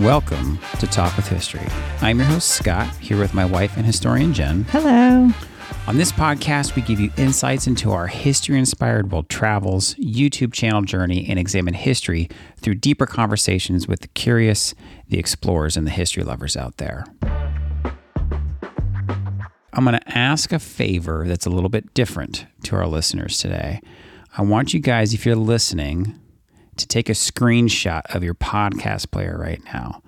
Welcome to Talk with History. I'm your host, Scott, here with my wife and historian, Jen. Hello. On this podcast, we give you insights into our history inspired world travels, YouTube channel journey, and examine history through deeper conversations with the curious, the explorers, and the history lovers out there. I'm going to ask a favor that's a little bit different to our listeners today. I want you guys, if you're listening, to take a screenshot of your podcast player right now.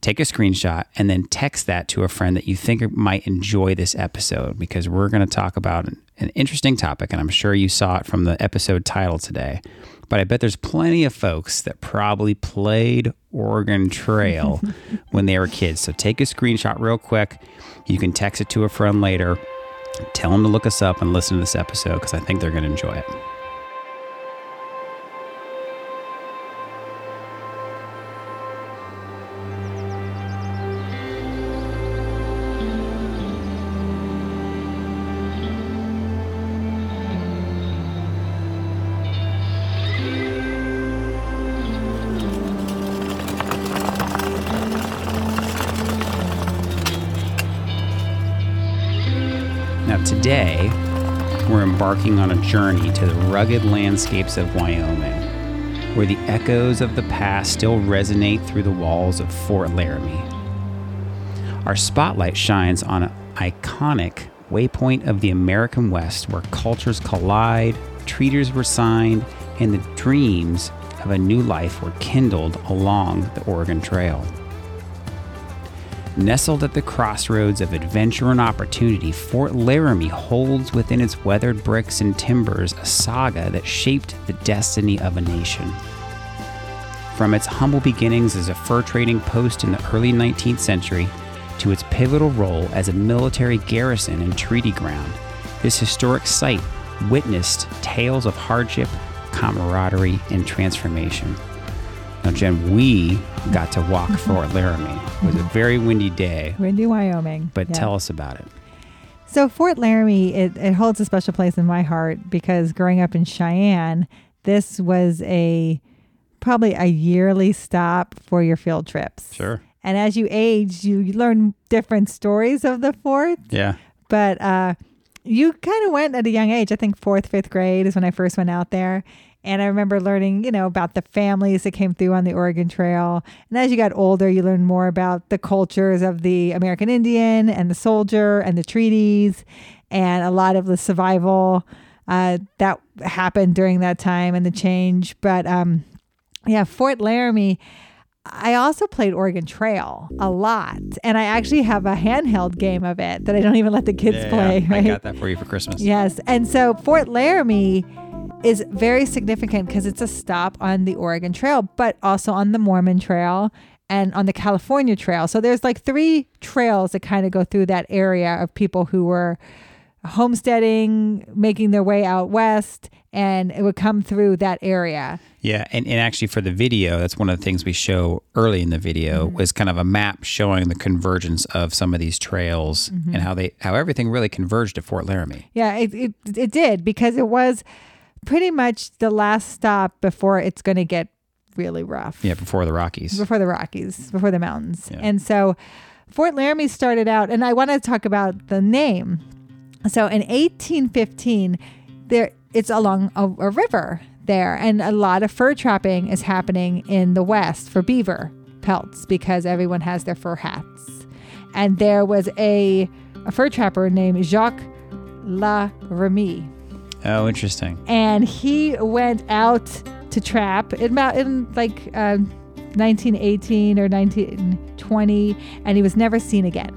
Take a screenshot and then text that to a friend that you think might enjoy this episode because we're going to talk about an, an interesting topic. And I'm sure you saw it from the episode title today. But I bet there's plenty of folks that probably played Oregon Trail when they were kids. So take a screenshot real quick. You can text it to a friend later. Tell them to look us up and listen to this episode because I think they're going to enjoy it. Today, we're embarking on a journey to the rugged landscapes of Wyoming, where the echoes of the past still resonate through the walls of Fort Laramie. Our spotlight shines on an iconic waypoint of the American West where cultures collide, treaties were signed, and the dreams of a new life were kindled along the Oregon Trail. Nestled at the crossroads of adventure and opportunity, Fort Laramie holds within its weathered bricks and timbers a saga that shaped the destiny of a nation. From its humble beginnings as a fur trading post in the early 19th century to its pivotal role as a military garrison and treaty ground, this historic site witnessed tales of hardship, camaraderie, and transformation. Now, Jen, we got to walk Fort Laramie. It was a very windy day, Windy, Wyoming. but Yeah. tell us about it. So Fort Laramie, it, it holds a special place in my heart because growing up in Cheyenne, this was a probably a yearly stop for your field trips. Sure. And as you age, you learn different stories of the fort. Yeah. But uh, you kind of went at a young age. I think fourth, fifth grade is when I first went out there. And I remember learning, you know, about the families that came through on the Oregon Trail. And as you got older, you learned more about the cultures of the American Indian and the soldier and the treaties and a lot of the survival uh, that happened during that time and the change. But um, yeah, Fort Laramie. I also played Oregon Trail a lot, and I actually have a handheld game of it that I don't even let the kids Yeah, play. I got that for you for Christmas. Yes. And so Fort Laramie is very significant because it's a stop on the Oregon Trail, but also on the Mormon Trail and on the California Trail. So there's like three trails that kind of go through that area of people who were homesteading, making their way out west, and it would come through that area. Yeah, and, and actually for the video, that's one of the things we show early in the video Mm-hmm. was kind of a map showing the convergence of some of these trails Mm-hmm. and how they how everything really converged at Fort Laramie. Yeah, it, it, it did because it was pretty much the last stop before it's going to get really rough. Yeah, before the Rockies. before the Rockies, before the mountains. Yeah. And so Fort Laramie started out, and I want to talk about the name. So in 1815, there it's along a, a river there, and a lot of fur trapping is happening in the west for beaver pelts because everyone has their fur hats. And there was a, a fur trapper named Jacques La Ramee Oh, interesting. and he went out to trap in about in like uh, 1918 or 1920 and he was never seen again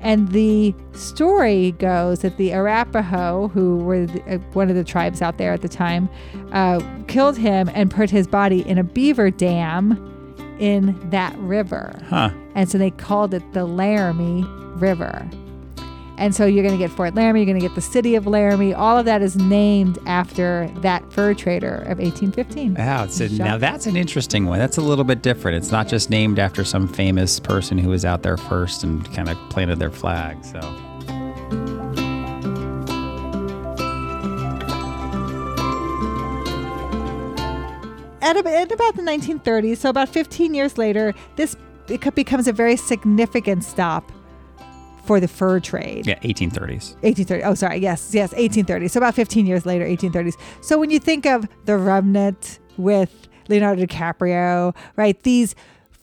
and the story goes that the arapaho who were the, uh, one of the tribes out there at the time uh, killed him and put his body in a beaver dam in that river Huh. and so they called it the Laramie River. And so you're going to get Fort Laramie, you're going to get the city of Laramie. All of that is named after that fur trader of 1815. Wow, it's a, now that's an interesting one. That's a little bit different. It's not just named after some famous person who was out there first and kind of planted their flag. So, At, at about the 1930s, so about 15 years later, this it becomes a very significant stop for the fur trade. Yeah, 1830s. 1830. Oh, sorry. Yes, yes, 1830. So about 15 years later, 1830s. So when you think of The Revenant with Leonardo DiCaprio, right? These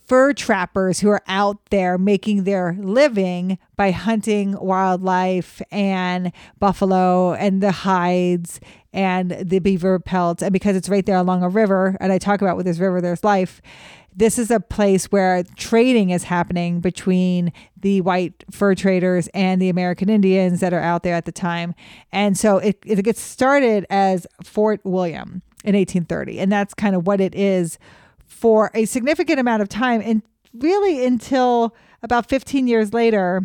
fur trappers who are out there making their living by hunting wildlife and buffalo and the hides and the beaver pelts. And because it's right there along a river, and I talk about with this river, there's life. This is a place where trading is happening between the white fur traders and the American Indians that are out there at the time. And so it, it gets started as Fort William in 1830. And that's kind of what it is for a significant amount of time and really until about 15 years later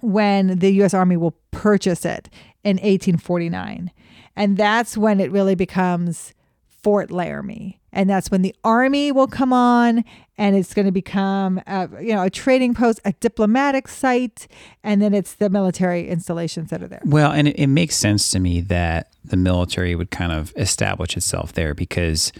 when the US Army will purchase it in 1849. And that's when it really becomes Fort Laramie. And that's when the army will come on and it's going to become a, you know a trading post, a diplomatic site, and then it's the military installations that are there. Well, and it, it makes sense to me that the military would kind of establish itself there because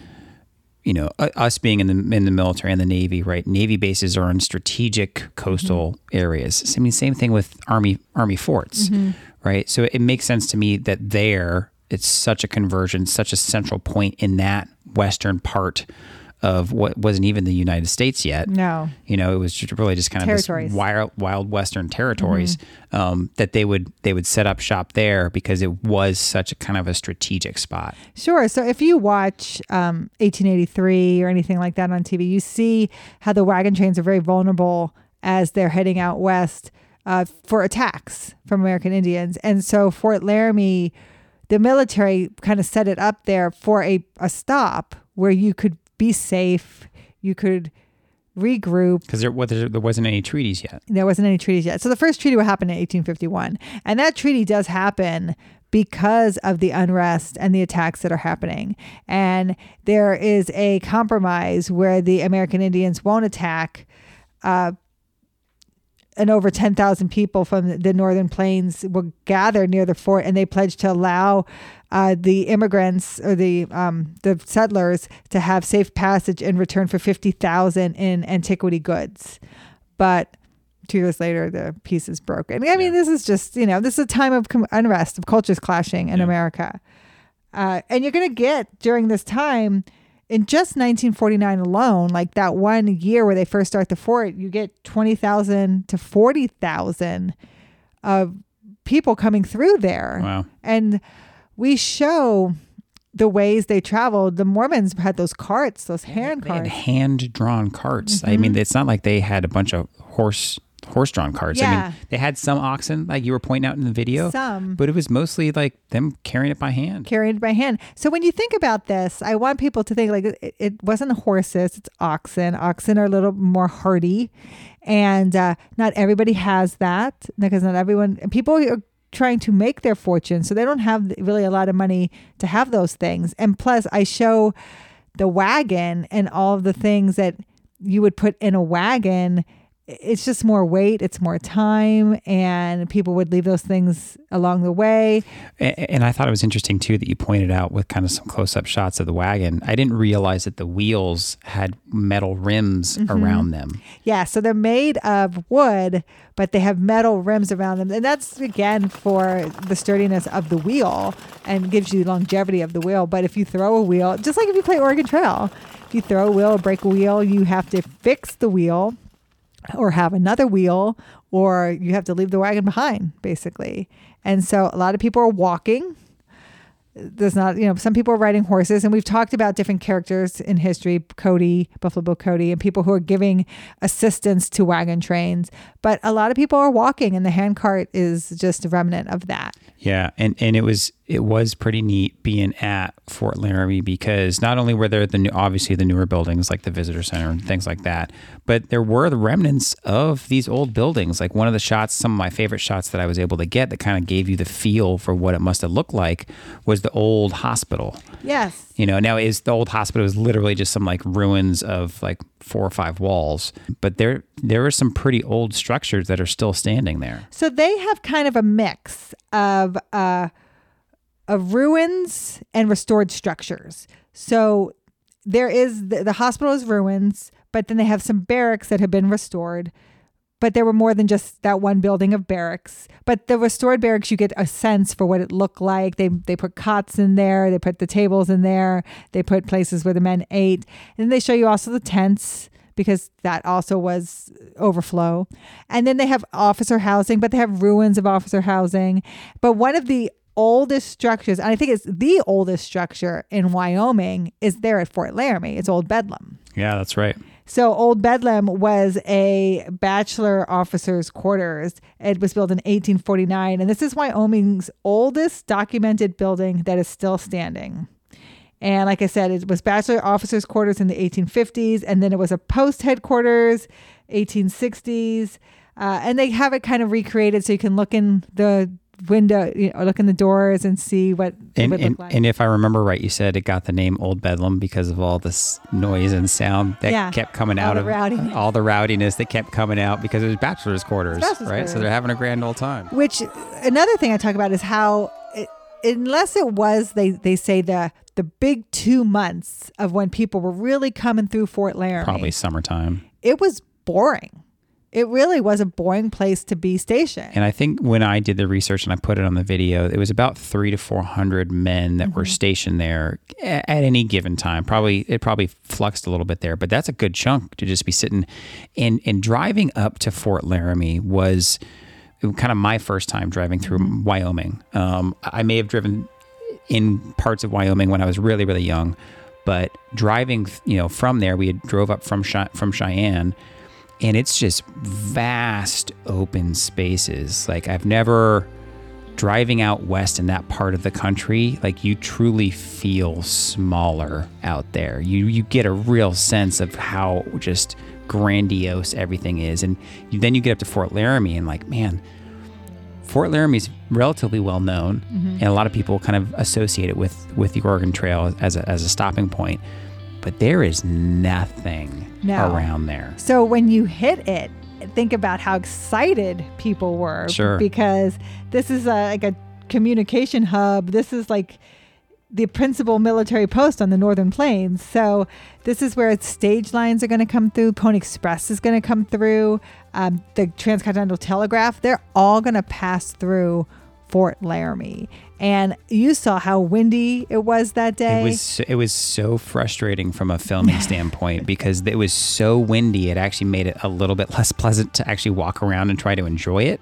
you know, us being in the in the military and the Navy, right? Navy bases are in strategic coastal mm-hmm. areas. I mean, same thing with Army Army forts, mm-hmm. right? So it makes sense to me that there it's such a conversion, such a central point in that western part of what wasn't even the United States yet. No, you know, it was just really just kind of this wild, wild western territories mm-hmm. um, that they would they would set up shop there because it was such a kind of a strategic spot. Sure. So if you watch um, 1883 or anything like that on TV, you see how the wagon trains are very vulnerable as they're heading out west uh, for attacks from American Indians, and so Fort Laramie the military kind of set it up there for a, a stop where you could be safe, you could regroup. Because there, well, there, there wasn't any treaties yet. There wasn't any treaties yet. So the first treaty would happen in 1851. And that treaty does happen because of the unrest and the attacks that are happening. And there is a compromise where the American Indians won't attack. Uh, and over 10,000 people from the northern plains will gather near the fort and they pledged to allow uh, the immigrants or the um, the settlers to have safe passage in return for 50,000 in annuity goods. But two years later, the peace is broken. I mean, yeah. this is just, you know, this is a time of unrest, of cultures clashing in yeah. America. Uh, and you're going to get during this time in just 1949 alone, like that one year where they first start the fort, you get 20,000 to 40,000 of people coming through there. Wow. And we show the ways they traveled. The Mormons had those carts, those hand they carts. hand drawn carts. Mm-hmm. I mean, it's not like they had a bunch of horse horse-drawn carts. Yeah. I mean, they had some oxen, like you were pointing out in the video. Some, but it was mostly like them carrying it by hand. Carrying it by hand. So when you think about this, I want people to think like it, it wasn't horses; it's oxen. Oxen are a little more hardy, and uh, not everybody has that because not everyone. People are trying to make their fortune, so they don't have really a lot of money to have those things. And plus, I show the wagon and all of the things that you would put in a wagon it's just more weight, it's more time, and people would leave those things along the way. And, I thought it was interesting too that you pointed out with kind of some close up shots of the wagon. I didn't realize that the wheels had metal rims mm-hmm. around them. Yeah, so they're made of wood, but they have metal rims around them. And that's again for the sturdiness of the wheel and gives you longevity of the wheel. But if you throw a wheel, just like if you play Oregon Trail, if you throw a wheel or break a wheel, you have to fix the wheel or have another wheel or you have to leave the wagon behind basically and so a lot of people are walking there's not, you know, some people are riding horses, and we've talked about different characters in history, Cody, Buffalo Bill Cody, and people who are giving assistance to wagon trains. But a lot of people are walking, and the handcart is just a remnant of that. Yeah, and and it was it was pretty neat being at Fort Laramie because not only were there the new, obviously the newer buildings like the visitor center and things like that, but there were the remnants of these old buildings. Like one of the shots, some of my favorite shots that I was able to get that kind of gave you the feel for what it must have looked like was the old hospital. Yes. You know, now is the old hospital is literally just some like ruins of like four or five walls, but there there are some pretty old structures that are still standing there. So they have kind of a mix of uh of ruins and restored structures. So there is the, the hospital is ruins, but then they have some barracks that have been restored. But there were more than just that one building of barracks. But the restored barracks, you get a sense for what it looked like. They they put cots in there, they put the tables in there, they put places where the men ate, and they show you also the tents because that also was overflow. And then they have officer housing, but they have ruins of officer housing. But one of the oldest structures, and I think it's the oldest structure in Wyoming, is there at Fort Laramie. It's Old Bedlam. Yeah, that's right. So Old Bedlam was a bachelor officer's quarters. It was built in 1849, and this is Wyoming's oldest documented building that is still standing. And like I said, it was bachelor officers' quarters in the 1850s, and then it was a post headquarters, 1860s. Uh, and they have it kind of recreated so you can look in the window, you know, look in the doors and see what it And, would and, look like. and if I remember right, you said it got the name Old Bedlam because of all this noise and sound that Yeah, kept coming out of rowdiness. all the rowdiness that kept coming out because it was bachelor's quarters, bachelor's right? quarters. So they're having a grand old time. Which another thing I talk about is how, it, unless it was they they say the the big two months of when people were really coming through Fort Laramie, Probably summertime. it was boring. It really was a boring place to be stationed. And I think when I did the research and I put it on the video, it was about three to four hundred men that were Mm-hmm. stationed there at any given time. Probably it probably fluxed a little bit there, but that's a good chunk to just be sitting. And and driving up to Fort Laramie was kind of my first time driving through Mm-hmm. Wyoming. Um, I may have driven in parts of Wyoming when I was really really young, but driving you know from there, we had drove up from Chi- from Cheyenne and it's just vast open spaces. Like I've never driving out west in that part of the country, like you truly feel smaller out there. You you get a real sense of how just grandiose everything is. And you, then you get up to Fort Laramie and like, man, Fort Laramie is relatively well known, mm-hmm. and a lot of people kind of associate it with with the Oregon Trail as a, as a stopping point. But there is nothing No. around there. So when you hit it, think about how excited people were. Sure. Because this is a, like a communication hub. This is like the principal military post on the Northern Plains. So this is where stage lines are going to come through. Pony Express is going to come through. Um, the Transcontinental Telegraph. They're all going to pass through Fort Laramie. And you saw how windy it was that day. It was it was so frustrating from a filming standpoint because it was so windy. It actually made it a little bit less pleasant to actually walk around and try to enjoy it.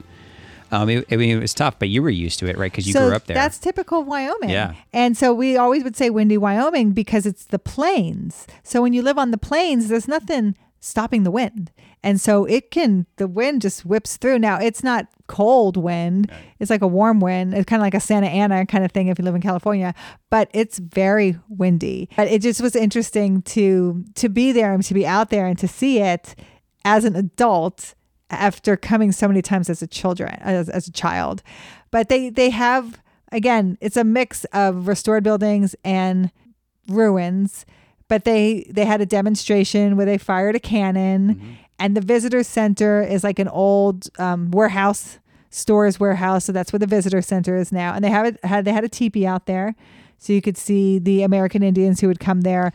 Um, it, I mean, it was tough, but you were used to it, right? Because you so grew up there. That's typical Wyoming. Yeah. And so we always would say windy Wyoming because it's the plains. So when you live on the plains, there's nothing stopping the wind. And so it can, the wind just whips through. Now, it's not cold wind, it's like a warm wind. It's kind of like a Santa Ana kind of thing if you live in California, but it's very windy. But it just was interesting to to be there and to be out there and to see it as an adult after coming so many times as a children as, as a child but they they have again it's a mix of restored buildings and ruins but they they had a demonstration where they fired a cannon and the visitor center is like an old um, warehouse stores warehouse so that's where the visitor center is now and they have it had they had a teepee out there so you could see the american indians who would come there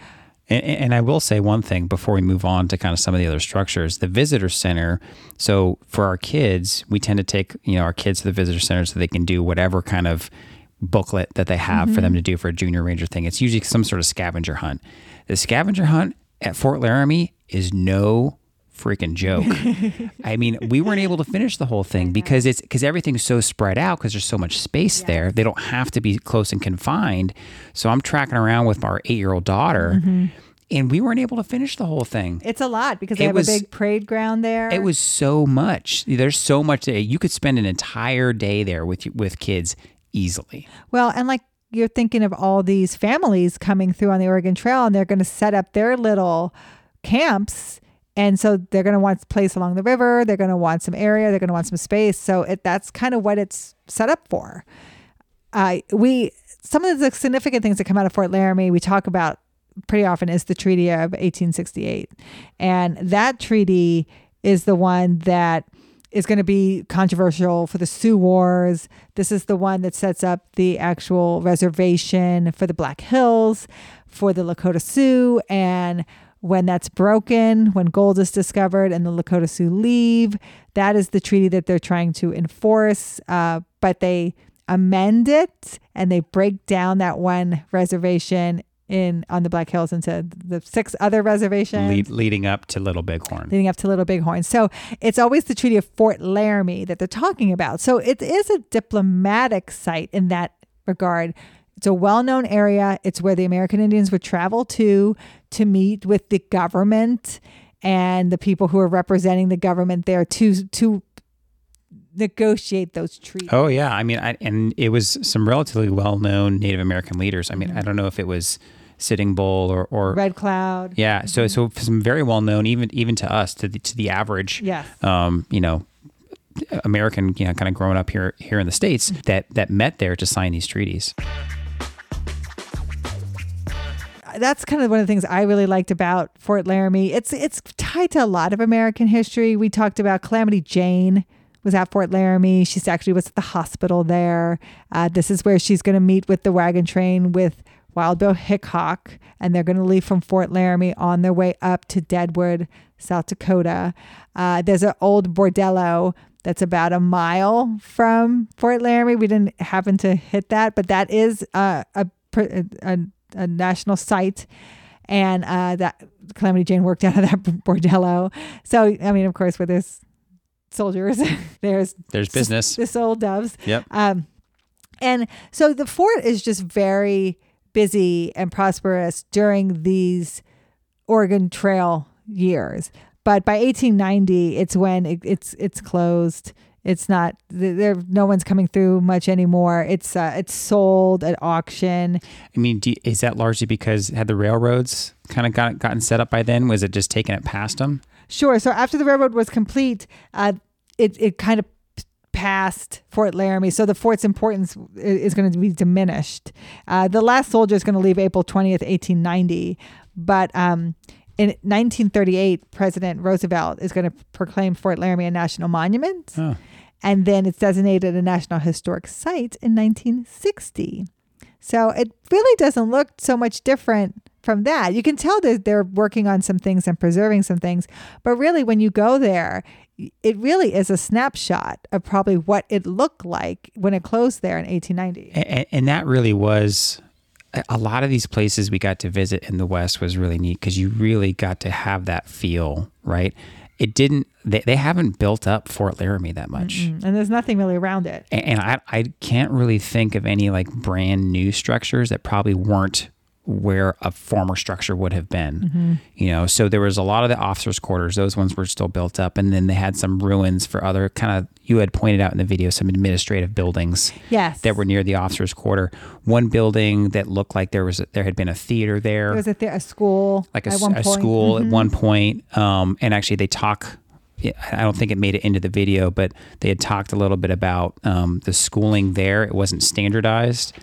And, and I will say one thing before we move on to kind of some of the other structures. The visitor center. So for our kids, we tend to take you know our kids to the visitor center so they can do whatever kind of booklet that they have for them to do for a junior ranger thing. It's usually some sort of scavenger hunt. The scavenger hunt at Fort Laramie is no freaking joke. I mean, we weren't able to finish the whole thing because it's because everything's so spread out because there's so much space there. They don't have to be close and confined. So I'm tracking around with our eight year old daughter, mm-hmm. and we weren't able to finish the whole thing. it's a lot because they It have was- a big parade ground there It was so much. There's so much. that You could spend an entire day there with with kids easily. Well, and like you're thinking of all these families coming through on the Oregon Trail and they're going to set up their little camps. And so they're going to want place along the river. They're going to want some area. They're going to want some space. So it, that's kind of what it's set up for. Uh, we some of the significant things that come out of Fort Laramie we talk about pretty often is the Treaty of 1868, and that treaty is the one that is going to be controversial for the Sioux Wars. This is the one that sets up the actual reservation for the Black Hills, for the Lakota Sioux, and When that's broken, when gold is discovered and the Lakota Sioux leave, that is the treaty that they're trying to enforce. Uh, but they amend it and they break down that one reservation in on the Black Hills into the six other reservations Lead, leading up to Little Bighorn. leading up to Little Bighorn. So it's always the Treaty of Fort Laramie that they're talking about. So it is a diplomatic site in that regard. It's a well known area. It's where the American Indians would travel to to meet with the government and the people who are representing the government there to to negotiate those treaties. Oh yeah, I mean, I, and it was some relatively well-known Native American leaders. I mean, I don't know if it was Sitting Bull or, or Red Cloud. yeah. So so some very well-known, even even to us, to the to the average, Yes. um, you know, American, you know, kind of growing up here here in the states that that met there to sign these treaties. that's kind of one of the things I really liked about Fort Laramie. It's it's tied to a lot of American history. We talked about Calamity Jane was at Fort Laramie. She's actually was at the hospital there. Uh, this is where she's going to meet with the wagon train with Wild Bill Hickok, and they're going to leave from Fort Laramie on their way up to Deadwood, South Dakota. Uh, there's an old bordello that's about a mile from Fort Laramie. We didn't happen to hit that, but that is uh, a, a, a national site, and uh, that Calamity Jane worked out of that bordello. So I mean, of course, where there's soldiers, there's There's business. the soiled doves. Yep. Um, and so the fort is just very busy and prosperous during these Oregon Trail years. But by 1890, it's when it, it's it's closed. It's not there. No one's coming through much anymore. It's uh, it's sold at auction. I mean, do, is that largely because had the railroads kind of got, gotten set up by then? Was it just taking it past them? Sure. So after the railroad was complete, uh, it it kind of passed Fort Laramie, so the fort's importance is going to be diminished. Uh, the last soldier is going to leave April twentieth, eighteen ninety, but um, in 1938, President Roosevelt is going to proclaim Fort Laramie a national monument, Oh. and then it's designated a national historic site in 1960. So it really doesn't look so much different from that. You can tell that they're working on some things and preserving some things, but really, when you go there, it really is a snapshot of probably what it looked like when it closed there in 1890. and, and that really was a- lot of these places we got to visit in the west was really neat because you really got to have that feel right it didn't they, they haven't built up fort laramie that much Mm, And there's nothing really around it. A- and I, I can't really think of any like brand new structures that probably weren't where a former structure would have been you know so there was a lot of the officers quarters those ones were still built up and then they had some ruins for other kind of you had pointed out in the video some administrative buildings Yes. that were near the officers quarter one building that looked like there was a, there had been a theater there There was a, th- a school like a, at one a point. school Mhm. at one point. Um, and actually, they talk. I don't think it made it into the video, but they had talked a little bit about um, the schooling there. It wasn't standardized,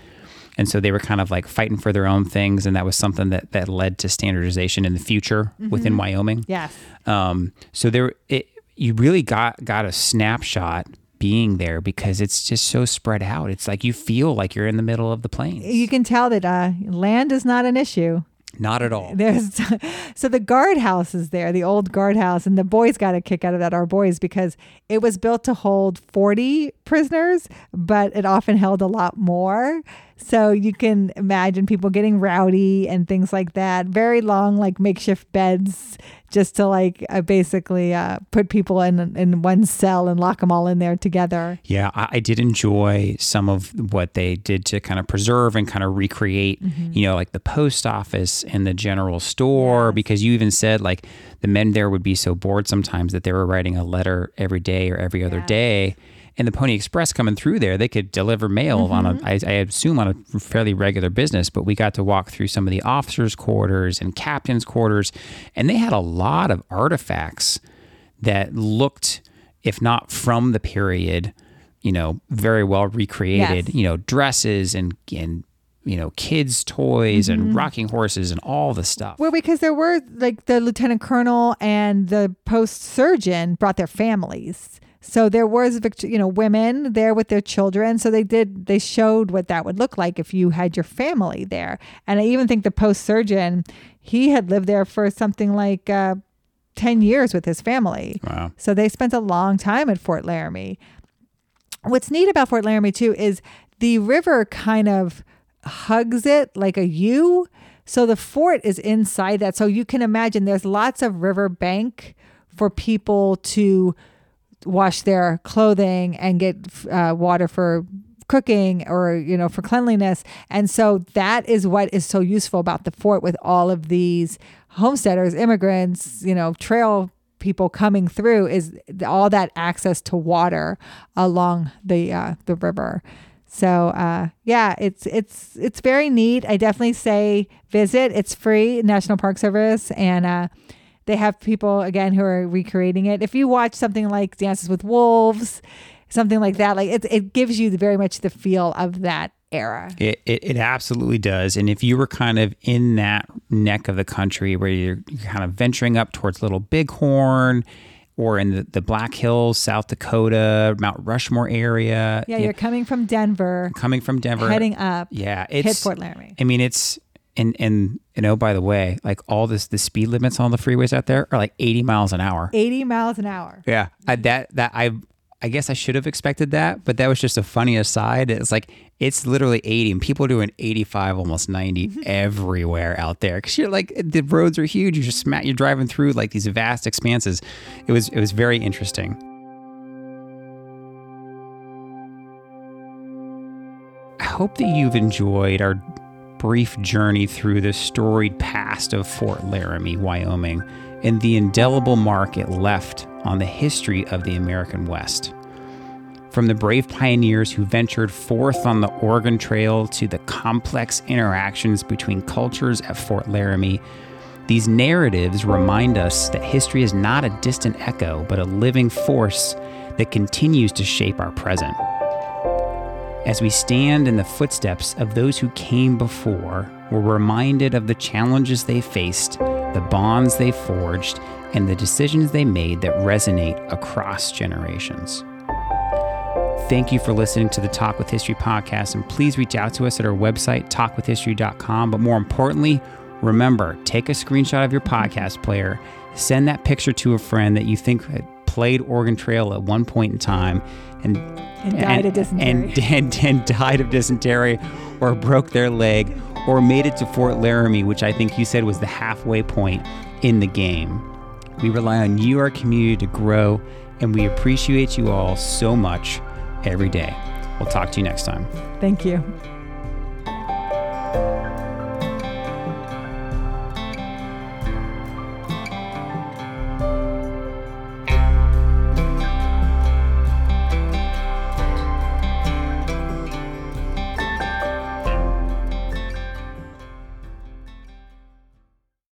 and so they were kind of like fighting for their own things, and that was something that that led to standardization in the future Mm-hmm. within Wyoming. Yes. Um, so there, it you really got got a snapshot being there because it's just so spread out. It's like you feel like you're in the middle of the plains. You can tell that uh, land is not an issue. Not at all. There's so the guardhouse is there, the old guardhouse, and the boys got a kick out of that. Our boys because it was built to hold 40 prisoners, but it often held a lot more. So you can imagine people getting rowdy and things like that. Very long, like makeshift beds, just to like uh, basically uh, put people in in one cell and lock them all in there together. Yeah, I, I did enjoy some of what they did to kind of preserve and kind of recreate, you know, like the post office and the general store, Yes. because you even said like the men there would be so bored sometimes that they were writing a letter every day or every other Yes. day. And the Pony Express coming through there, they could deliver mail on a, I, I assume on a fairly regular business. But we got to walk through some of the officers' quarters and captains' quarters, and they had a lot of artifacts that looked, if not from the period, you know, very well recreated. Yes. You know, dresses and and you know, kids' toys and Mm-hmm. rocking horses and all the stuff. Well, because there were like the lieutenant colonel and the post surgeon brought their families So there was, you know, women there with their children. So they did, they showed what that would look like if you had your family there. And I even think the post surgeon, he had lived there for something like uh, 10 years with his family. Wow. So they spent a long time at Fort Laramie. What's neat about Fort Laramie, too, is the river kind of hugs it like a U. So the fort is inside that. So you can imagine there's lots of river bank for people to wash their clothing and get uh, water for cooking or you know for cleanliness and so that is what is so useful about the fort with all of these homesteaders immigrants you know trail people coming through is all that access to water along the uh, the river so uh, yeah, it's it's it's very neat. I definitely say visit. It's free, National Park Service, and uh, they have people again who are recreating it. If you watch something like Dances with Wolves, something like that, like it it gives you very much the feel of that era. It, it, it absolutely does. And if you were kind of in that neck of the country where you're, you're kind of venturing up towards Little Bighorn or in the, the Black Hills, South Dakota, Mount Rushmore area. Yeah, you're coming from Denver. Coming from Denver. Heading up. Yeah. It's, hit Fort Laramie. I mean, it's, and, and, and oh, by the way, like all this, the speed limits on the freeways out there are like 80 miles an hour. 80 miles an hour. Yeah. I, that, that, I, I guess I should have expected that, but that was just a funny aside. It's like it's literally 80 and people are doing 85 almost 90 mm-hmm. everywhere out there because you're like the roads are huge. You're just smack, you're driving through like these vast expanses. It was it was very interesting. I hope that you've enjoyed our brief journey through the storied past of Fort Laramie, Wyoming, and the indelible mark it left on the history of the American West. From the brave pioneers who ventured forth on the Oregon Trail to the complex interactions between cultures at Fort Laramie, these narratives remind us that history is not a distant echo, but a living force that continues to shape our present. As we stand in the footsteps of those who came before, we're reminded of the challenges they faced, the bonds they forged, and the decisions they made that resonate across generations. Thank you for listening to the Talk with History podcast, and please reach out to us at our website, talkwithhistory.com. But more importantly, remember take a screenshot of your podcast player, send that picture to a friend that you think played Oregon Trail at one point in time and, and died and, of dysentery. And, and, and died of dysentery or broke their leg or made it to Fort Laramie, which I think you said was the halfway point in the game. We rely on you, our community, to grow, and we appreciate you all so much every day. We'll talk to you next time. Thank you.